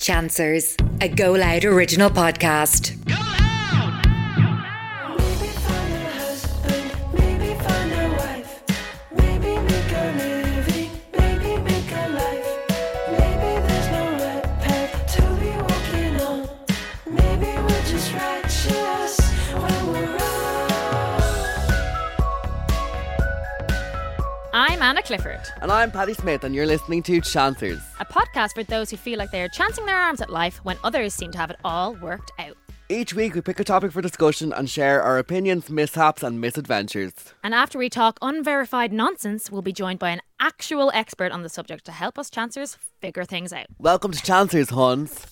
Chancers, a Go Loud original podcast. Maybe find maybe find a wife, maybe make a living, maybe make a life. Maybe there's no right path to be walking on. Maybe we're just righteous I'm Anna Clifford, And I'm Paddy Smyth, and you're listening to Chancers. a podcast for those who feel like they are chancing their arms at life when others seem to have it all worked out. Each week, we pick a topic for discussion and share our opinions, mishaps, and misadventures. And after we talk unverified nonsense, we'll be joined by an actual expert on the subject to help us chancers figure things out. Welcome to Chancers, Huns.